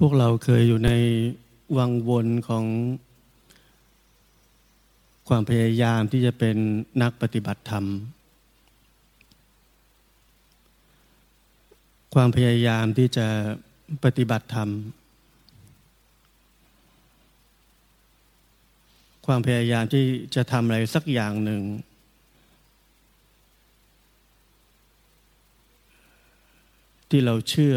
พวกเราเคยอยู่ในวังวนของความพยายามที่จะเป็นนักปฏิบัติธรรม ความพยายามที่จะปฏิบัติธรรม ความพยายามที่จะทำอะไรสักอย่างหนึ่ง ที่เราเชื่อ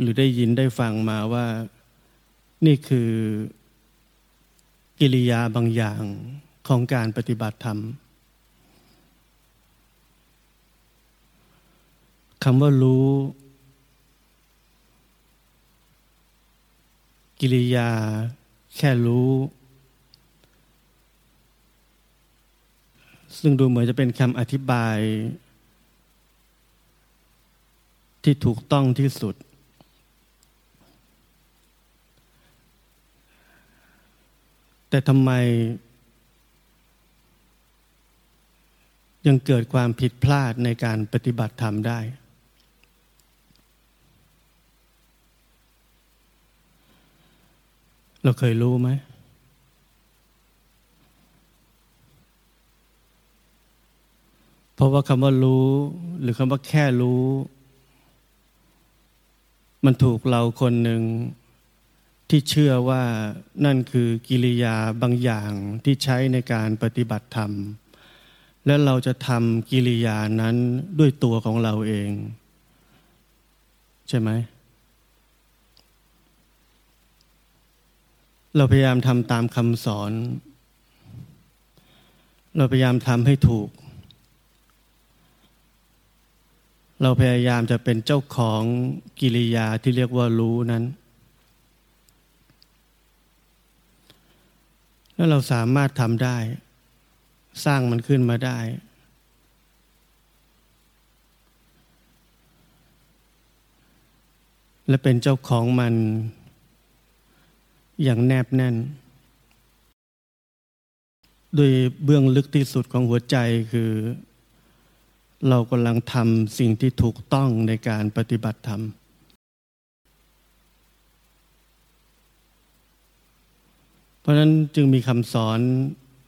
หรือได้ยินได้ฟังมาว่า นี่คือกิริยาบางอย่างของการปฏิบัติธรรมคำว่ารู้ กิริยา แค่รู้ ซึ่งดูเหมือนจะเป็นคำอธิบาย ที่ถูกต้องที่สุด แต่ทำไม ยังเกิดความผิดพลาดในการปฏิบัติธรรมได้ เราเคยรู้ไหมเพราะว่าคำว่ารู้ หรือคำว่าแค่รู้ มันถูกเราคนหนึ่ง ที่เชื่อว่านั่นคือกิริยาบางอย่างที่ใช้ในการปฏิบัติธรรม และเราจะทำกิริยานั้นด้วยตัวของเราเอง ใช่ไหม เราพยายามทำตามคำสอน เราพยายามทำให้ถูก เราพยายามจะเป็นเจ้าของกิริยาที่เรียกว่ารู้นั้น แล้วเราสามารถทำได้ สร้างมันขึ้นมาได้ และเป็นเจ้าของมันอย่างแนบแน่นโดยเบื้องลึกที่สุดของหัวใจคือ เรากำลังทำสิ่งที่ถูกต้องในการปฏิบัติธรรมเพ ราะนั้นจึงมีคำสอน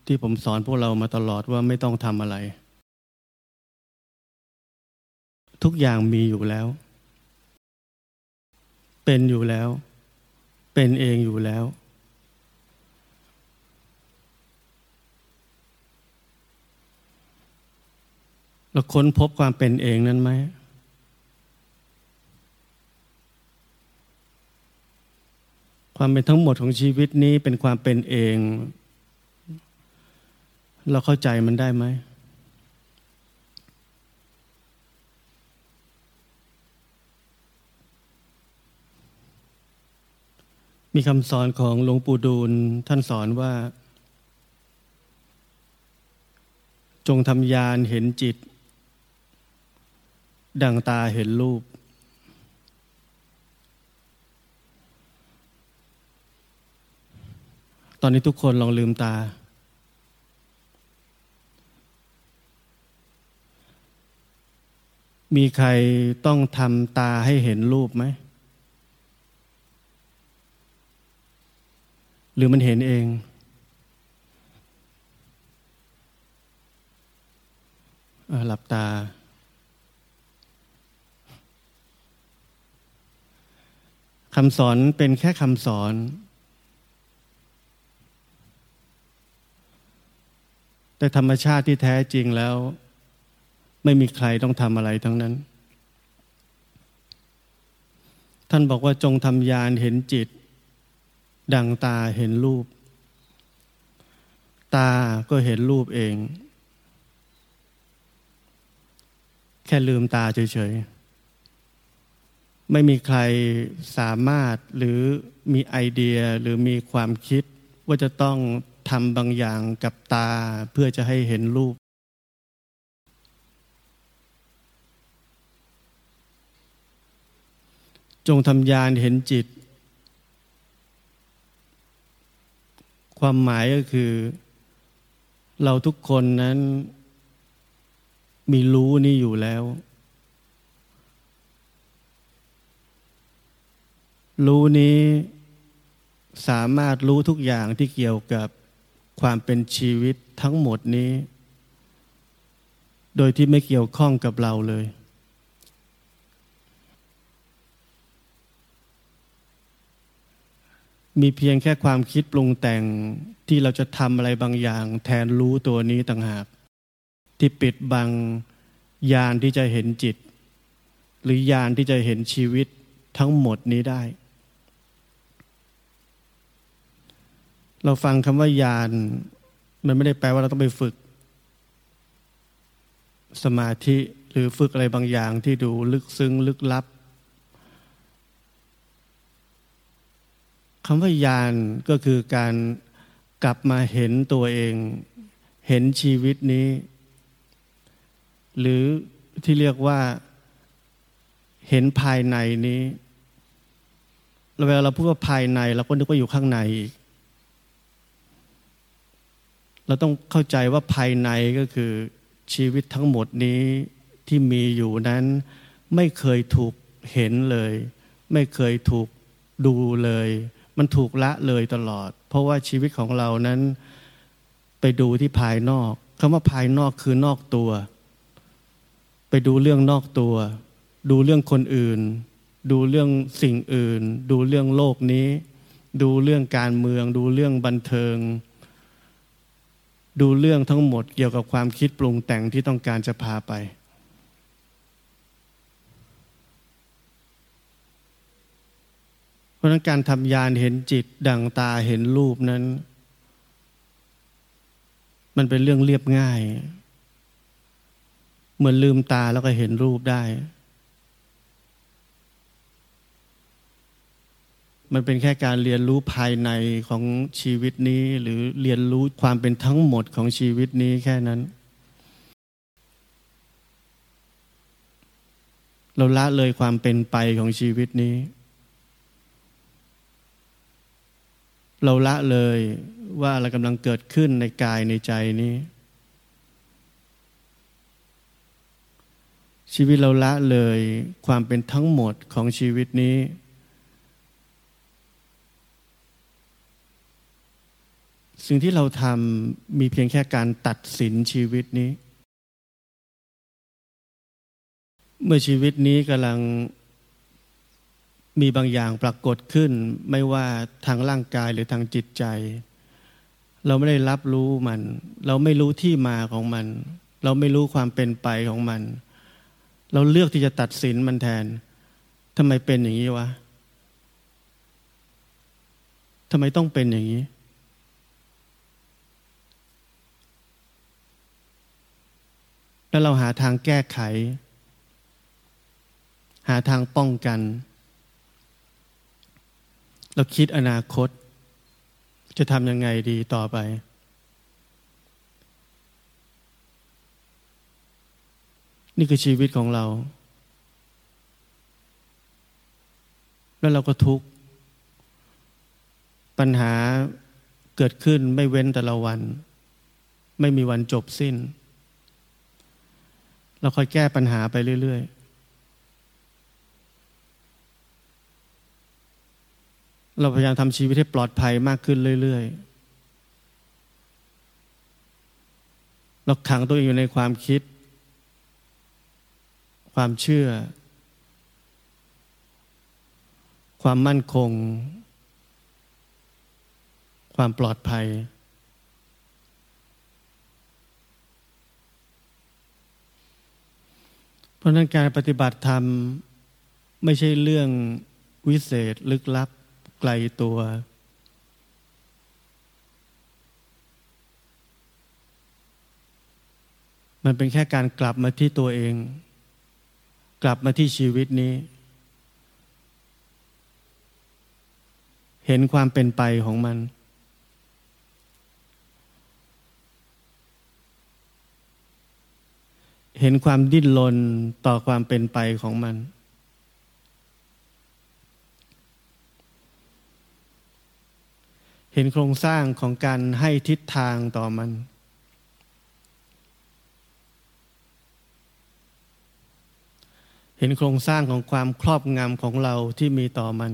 ที่ผมสอนพวกเรามาตลอดว่าไม่ต้องทำอะไร ทุกอย่างมีอยู่แล้ว เป็นอยู่แล้ว เป็นเองอยู่แล้ว เราค้นพบความเป็นเองนั้นไหม ความเป็นทั้งหมดของชีวิตนี้เป็นความเป็นเอง เราเข้าใจมันได้ไหมมีคำสอนของหลวงปู่ดูลท่านสอนว่า จงทำยานเห็นจิต ดังตาเห็นรูป ตอนนี้ทุกคนลองลืมตา มีใครต้องทำตาให้เห็นรูปไหม หรือมันเห็นเอง หลับตา คำสอนเป็นแค่คำสอน แต่ธรรมชาติที่แท้จริงแล้ว ไม่มีใครต้องทำอะไรทั้งนั้น ท่านบอกว่าจงทำยานเห็นจิต ดังตาเห็นรูป ตาก็เห็นรูปเอง แค่ลืมตาเฉยๆ ไม่มีใครสามารถหรือมีไอเดียหรือมีความคิดว่าจะต้อง ทำบางอย่างกับตาเพื่อจะให้เห็นรูป จงทำยานเห็นจิต ความหมายก็คือ เราทุกคนนั้น มีรู้นี่อยู่แล้ว รู้นี้สามารถรู้ทุกอย่างที่เกี่ยวกับ ความเป็นชีวิตทั้งหมดนี้ โดยที่ไม่เกี่ยวข้องกับเราเลย มีเพียงแค่ความคิดปรุงแต่งที่เราจะทำอะไรบางอย่าง แทนรู้ตัวนี้ต่างหาก ที่ปิดบังยานที่จะเห็นจิต หรือยานที่จะเห็นชีวิตทั้งหมดนี้ได้ เราฟังคำว่ายานมันไม่ได้แปลว่าเราต้องไปฝึก สมาธิหรือฝึกอะไรบางอย่างที่ดูลึกซึ้งลึกลับคำว่ายานก็คือการกลับมาเห็นตัวเอง เห็นชีวิตนี้ หรือที่เรียกว่าเห็นภายในนี้เวลาเราพูดว่าภายในเราก็นึกว่าอยู่ข้างในอีก เราต้องเข้าใจว่าภายในก็คือชีวิตทั้งหมดนี้ที่มีอยู่นั้น ไม่เคยถูกเห็นเลย ไม่เคยถูกดูเลย มันถูกละเลยตลอด เพราะว่าชีวิตของเรานั้นไปดูที่ภายนอกคำว่าภายนอกคือนอกตัว ไปดูเรื่องนอกตัว ดูเรื่องคนอื่น ดูเรื่องสิ่งอื่น ดูเรื่องโลกนี้ ดูเรื่องการเมือง ดูเรื่องบันเทิง ดูเรื่องทั้งหมดเกี่ยวกับความคิดปรุงแต่งที่ต้องการจะพาไป เพราะนั้นการทำยานเห็นจิตดังตาเห็นรูปนั้น มันเป็นเรื่องเรียบง่าย เหมือนลืมตาแล้วก็เห็นรูปได้ มันเป็นแค่การเรียนรู้ภายในของชีวิตนี้ หรือเรียนรู้ความเป็นทั้งหมดของชีวิตนี้แค่นั้น เราละเลยความเป็นไปของชีวิตนี้ เราละเลยว่าอะไรกำลังเกิดขึ้นในกายในใจนี้ ชีวิตเราละเลยความเป็นทั้งหมดของชีวิตนี้ สิ่งที่เราทำมีเพียงแค่การตัดสินชีวิตนี้ เมื่อชีวิตนี้กำลังมีบางอย่างปรากฏขึ้น ไม่ว่าทางร่างกายหรือทางจิตใจ เราไม่ได้รับรู้มัน เราไม่รู้ที่มาของมัน เราไม่รู้ความเป็นไปของมัน เราเลือกที่จะตัดสินมันแทนทำไมเป็นอย่างนี้วะทำไมต้องเป็นอย่างนี้ แล้วเราหาทางแก้ไข หาทางป้องกัน เราคิดอนาคต จะทำยังไงดีต่อไป นี่คือชีวิตของเรา แล้วเราก็ทุกข์ ปัญหาเกิดขึ้นไม่เว้นแต่ละวัน ไม่มีวันจบสิ้น เราค่อยแก้ปัญหาไปเรื่อย ๆ เราพยายามทำชีวิตให้ปลอดภัยมากขึ้นเรื่อย ๆ เราขังตัวเองอยู่ในความคิด ความเชื่อ ความมั่นคง ความปลอดภัย เพราะนั้นการปฏิบัติธรรมไม่ใช่เรื่องวิเศษลึกลับไกลตัว มันเป็นแค่การกลับมาที่ตัวเอง กลับมาที่ชีวิตนี้ เห็นความเป็นไปของมัน เห็นความดิ้นรนต่อความเป็นไปของมัน เห็นโครงสร้างของการให้ทิศทางต่อมัน เห็นโครงสร้างของความครอบงำของเราที่มีต่อมัน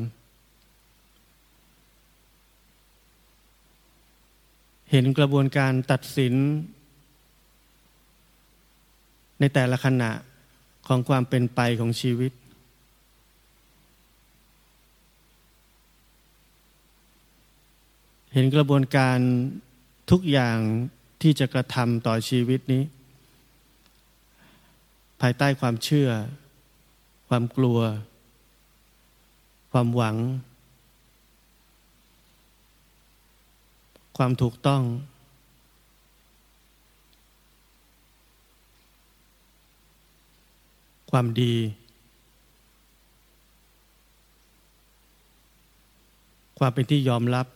เห็นกระบวนการตัดสิน ในแต่ละขณะของความเป็นไปของชีวิต เห็นกระบวนการทุกอย่างที่จะกระทำต่อชีวิตนี้ ภายใต้ความเชื่อ ความกลัว ความหวัง ความถูกต้อง ความดี ความเป็นที่ยอมรับ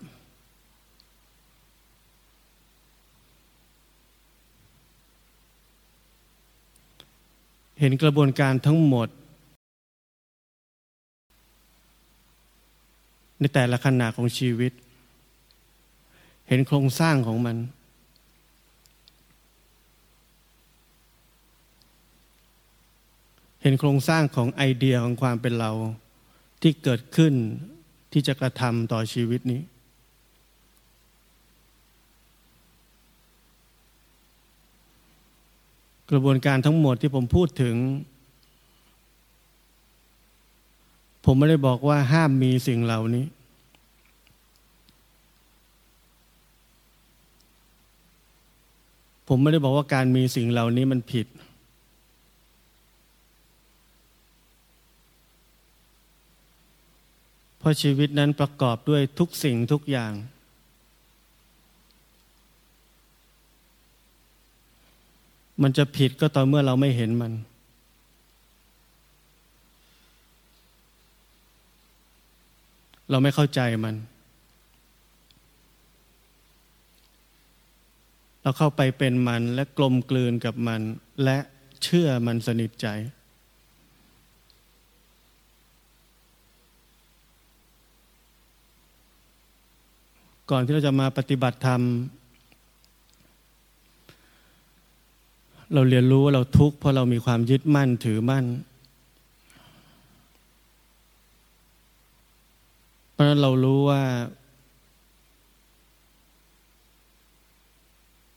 เห็นกระบวนการทั้งหมด ในแต่ละขณะของชีวิต เห็นโครงสร้างของมัน เห็นโครงสร้างของไอเดียของความเป็นเราที่เกิดขึ้นที่จะกระทำต่อชีวิตนี้ กระบวนการทั้งหมดที่ผมพูดถึง ผมไม่ได้บอกว่าห้ามมีสิ่งเหล่านี้ ผมไม่ได้บอกว่าการมีสิ่งเหล่านี้มันผิด เพ ราะชีวิตนั้นประกอบด้วยทุกสิ่งทุกอย่าง มันจะผิดก็ต่อเมื่อเราไม่เห็นมัน เราไม่เข้าใจมัน เราเข้าไปเป็นมันและกลมกลืนกับมัน และเชื่อมันสนิทใจ ก่อนที่เราจะมาปฏิบัติธรรม เราเรียนรู้ว่าเราทุกข์เพราะเรามีความยึดมั่นถือมั่น เพราะนั้นเรารู้ว่า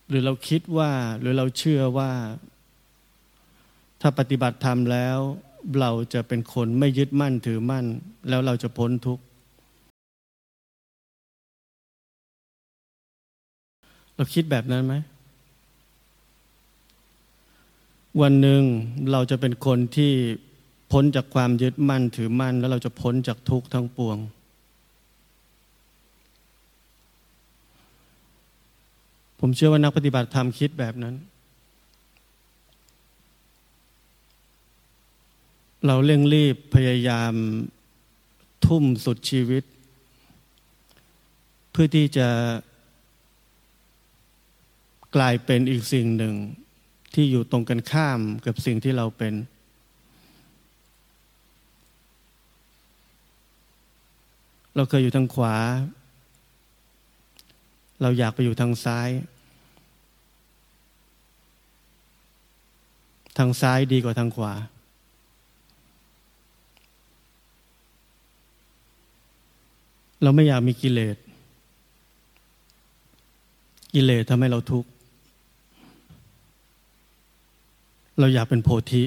หรือเราคิดว่า หรือเราเชื่อว่า ถ้าปฏิบัติธรรมแล้ว เราจะเป็นคนไม่ยึดมั่นถือมั่น แล้วเราจะพ้นทุกข์ เราคิดแบบนั้นไหม วันหนึ่งเราจะเป็นคนที่พ้นจากความยึดมั่นถือมั่น แล้วเราจะพ้นจากทุกข์ทั้งปวง ผมเชื่อว่านักปฏิบัติธรรมคิดแบบนั้น เราเร่งรีบพยายามทุ่มสุดชีวิต เพื่อที่จะ กลายเป็นอีกสิ่งหนึ่งที่อยู่ตรงกันข้ามกับสิ่งที่เราเป็น เราเคยอยู่ทางขวา เราอยากไปอยู่ทางซ้าย ทางซ้ายดีกว่าทางขวา เราไม่อยากมีกิเลส กิเลสทำให้เราทุกข์ เราอยากเป็นโพธิ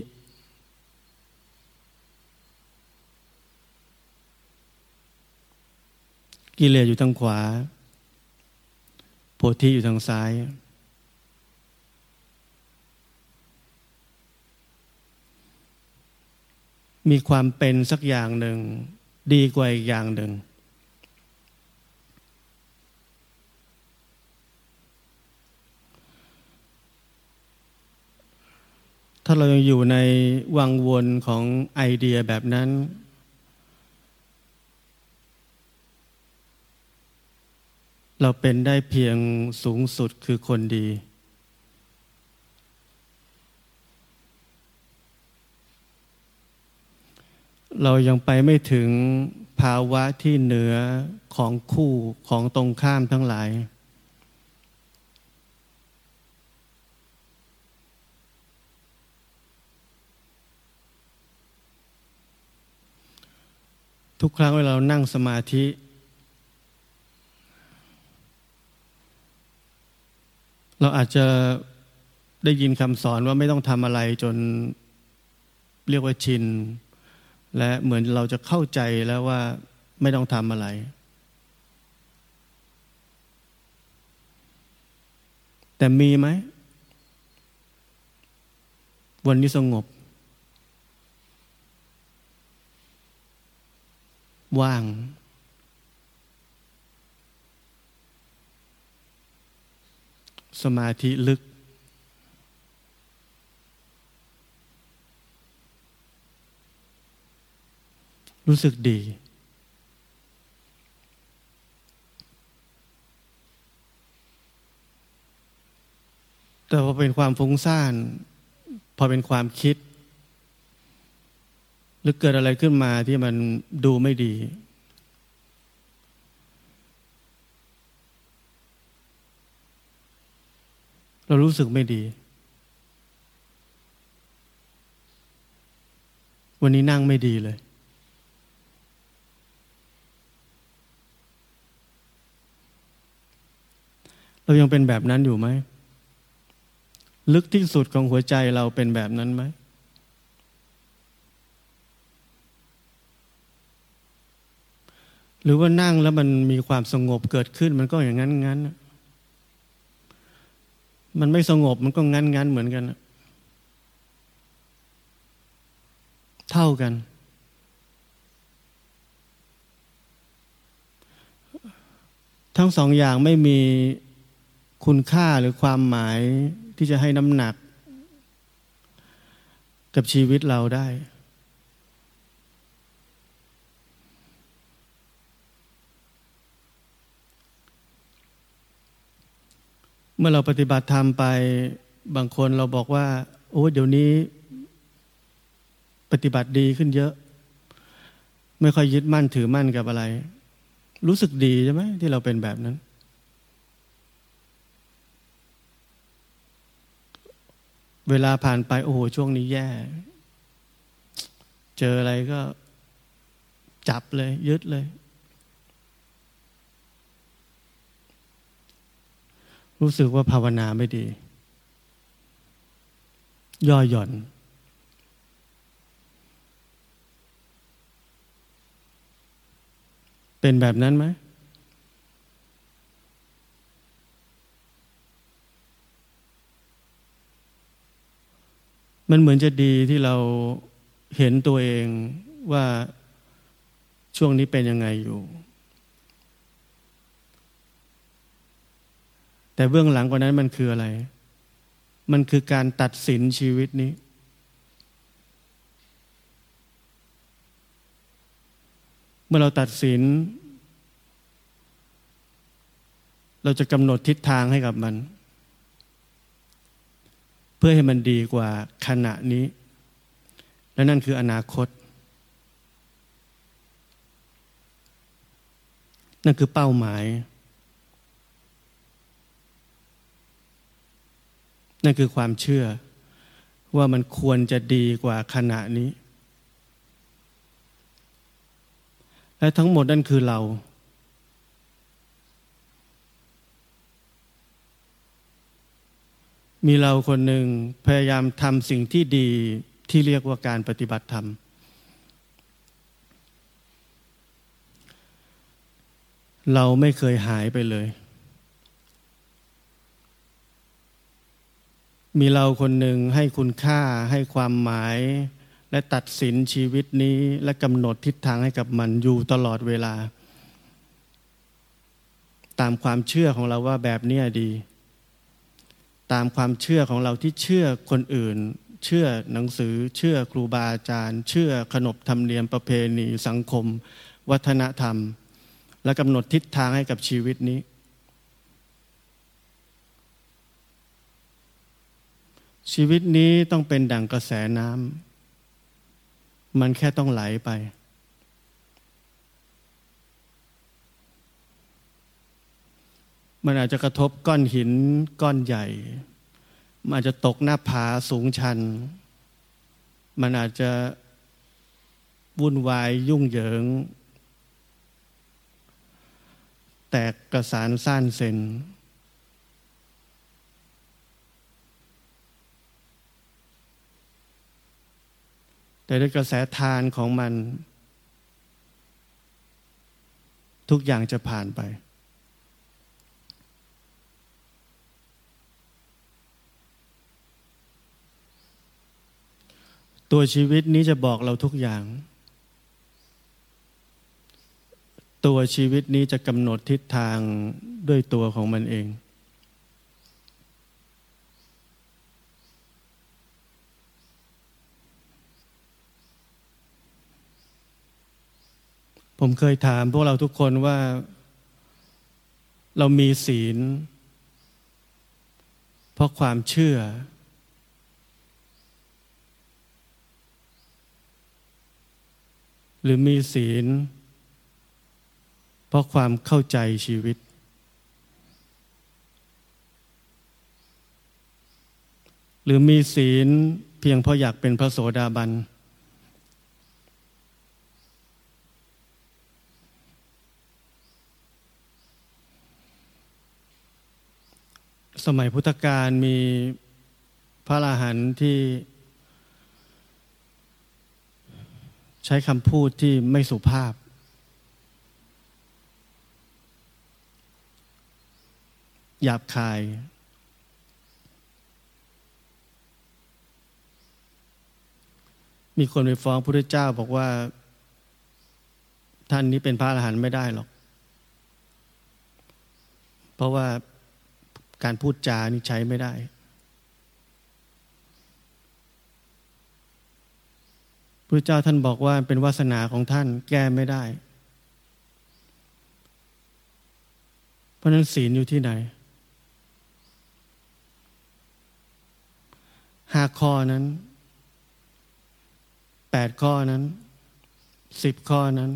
กิเลสอยู่ทางขวา โพธิอยู่ทางซ้าย มีความเป็นสักอย่างหนึ่ง ดีกว่าอีกอย่างหนึ่ง ถ้าเรายังอยู่ในวังวนของไอเดียแบบนั้น เราเป็นได้เพียงสูงสุดคือคนดี เรายังไปไม่ถึงภาวะที่เหนือของคู่ของตรงข้ามทั้งหลาย ทุกครั้งเวลาเรานั่งสมาธิ เราอาจจะได้ยินคำสอนว่าไม่ต้องทำอะไรจนเรียกว่าชิน และเหมือนเราจะเข้าใจแล้วว่าไม่ต้องทำอะไร แต่มีไหม วันนี้สงบ ว่าง สมาธิลึก รู้สึกดีแต่พอเป็นความฟุ้งซ่าน พอเป็นความคิด หรือเกิดอะไรขึ้นมาที่มันดูไม่ดี เรารู้สึกไม่ดี วันนี้นั่งไม่ดีเลย เรายังเป็นแบบนั้นอยู่ไหม ลึกที่สุดของหัวใจเราเป็นแบบนั้นไหม หรือว่านั่งแล้วมันมีความสงบเกิดขึ้น มันก็อย่างนั้นงั้นมันไม่สงบมันก็งั้นงั้นเหมือนกัน เท่ากัน ทั้งสองอย่างไม่มีคุณค่าหรือความหมายที่จะให้น้ำหนัก กับชีวิตเราได้ เมื่อเราปฏิบัติธรรมไปบางคนเราบอกว่า โอ้เดี๋ยวนี้ ปฏิบัติดีขึ้นเยอะ ไม่ค่อยยึดมั่นถือมั่นกับอะไร รู้สึกดีใช่ไหมที่เราเป็นแบบนั้น เวลาผ่านไปโอ้โหช่วงนี้แย่ เจออะไรก็จับเลย ยึดเลย รู้สึกว่าภาวนาไม่ดี ย่อหย่อน เป็นแบบนั้นไหมมันเหมือนจะดีที่เราเห็นตัวเองว่าช่วงนี้เป็นยังไงอยู่ แต่เบื้องหลังกว่านั้นมันคืออะไร มันคือการตัดสินชีวิตนี้ เมื่อเราตัดสิน เราจะกำหนดทิศทางให้กับมัน เพื่อให้มันดีกว่าขณะนี้ และนั่นคืออนาคต นั่นคือเป้าหมาย นั่นคือความเชื่อว่ามันควรจะดีกว่าขณะนี้ และทั้งหมดนั่นคือเรา มีเราคนหนึ่งพยายามทำสิ่งที่ดีที่เรียกว่าการปฏิบัติธรรม เราไม่เคยหายไปเลย มีเราคนหนึ่งให้คุณค่าให้ความหมาย และตัดสินชีวิตนี้และกำหนดทิศทางให้กับมันอยู่ตลอดเวลา ตามความเชื่อของเราว่าแบบนี้ดี ตามความเชื่อของเราที่เชื่อคนอื่น เชื่อหนังสือ เชื่อครูบาอาจารย์ เชื่อขนบธรรมเนียมประเพณีสังคม วัฒนธรรม และกำหนดทิศทางให้กับชีวิตนี้ ชีวิตนี้ต้องเป็นดั่งกระแสน้ำมันแค่ต้องไหลไป มันอาจจะกระทบก้อนหินก้อนใหญ่ มันอาจจะตกหน้าผาสูงชัน มันอาจจะวุ่นวายยุ่งเหยิง แตกกระสานซ่านเซน แต่ด้วยกระแสทานของมัน ทุกอย่างจะผ่านไป ตัวชีวิตนี้จะบอกเราทุกอย่าง ตัวชีวิตนี้จะกำหนดทิศทางด้วยตัวของมันเอง ผมเคยถามพวกเราทุกคนว่า เรามีศีล เพราะความเชื่อ หรือมีศีล เพราะความเข้าใจชีวิต หรือมีศีลเพียงเพราะอยากเป็นพระโสดาบัน สมัยพุทธกาลมีพระอรหันต์ที่ใช้คำพูดที่ไม่สุภาพ หยาบคาย มีคนไปฟ้องพระพุทธเจ้าบอกว่า ท่านนี้เป็นพระอรหันต์ไม่ได้หรอก เพราะว่า การพูดจานี่ใช้ไม่ได้ พระเจ้าท่านบอกว่าเป็นวาสนาของท่านแก้ไม่ได้ เพราะนั้นศีลอยู่ที่ไหนห้าข้อนั้นแปดข้อนั้นสิบข้อนั้น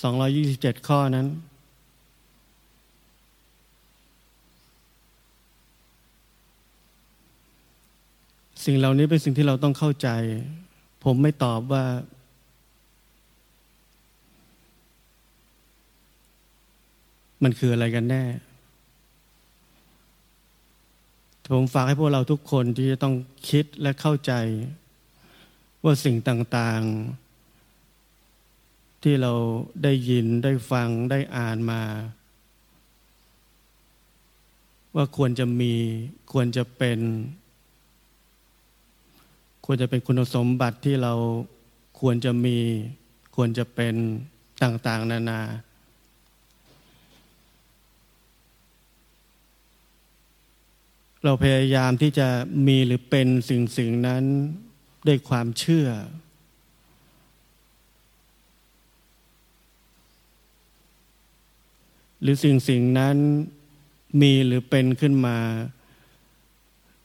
สองรอยี่สิบเจ็ดข้อนั้น สิ่งเหล่านี้เป็นสิ่งที่เราต้องเข้าใจ ผมไม่ตอบว่า มันคืออะไรกันแน่ ผมฝากให้พวกเราทุกคนที่จะต้องคิดและเข้าใจ ว่าสิ่งต่าง ๆ ที่เราได้ยินได้ฟังได้อ่านมา ว่าควรจะมีควรจะเป็น ควรจะเป็นคุณสมบัติที่เราควรจะมี ควรจะเป็นต่างๆ นานา เราพยายามที่จะมีหรือเป็นสิ่งสิ่งนั้นด้วยความเชื่อ หรือสิ่งสิ่งนั้นมีหรือเป็นขึ้นมา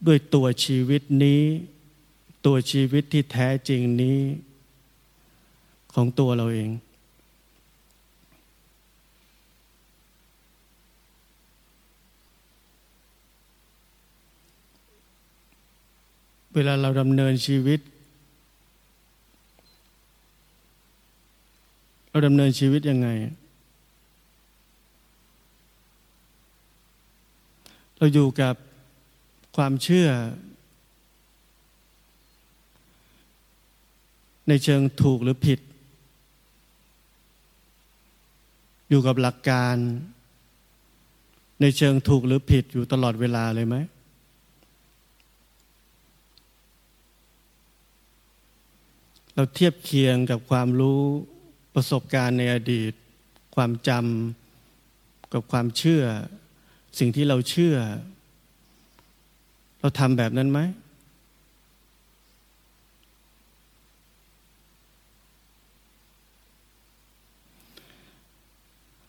ด้วยตัวชีวิตนี้ ตัวชีวิตที่แท้จริงนี้ของตัวเราเอง เวลาเราดำเนินชีวิต เราดำเนินชีวิตยังไง เราอยู่กับความเชื่อ ในเชิงถูกหรือผิด อยู่กับหลักการ ในเชิงถูกหรือผิดอยู่ตลอดเวลาเลยไหมเราเทียบเคียงกับความรู้ประสบการณ์ในอดีต ความจำกับความเชื่อ สิ่งที่เราเชื่อ เราทำแบบนั้นไหม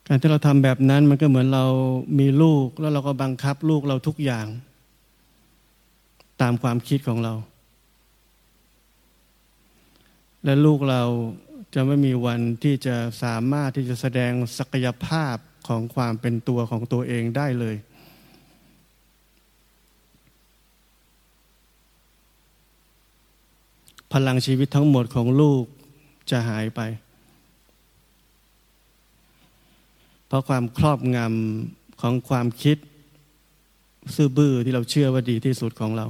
การที่เราทำแบบนั้นมันก็เหมือนเรามีลูก แล้วเราก็บังคับลูกเราทุกอย่าง ตามความคิดของเรา และลูกเราจะไม่มีวันที่จะสามารถที่จะแสดงศักยภาพของความเป็นตัวของตัวเองได้เลย พลังชีวิตทั้งหมดของลูกจะหายไปเพ ราะความครอบงำของความคิด ซื่อบื้อที่เราเชื่อว่าดีที่สุดของเรา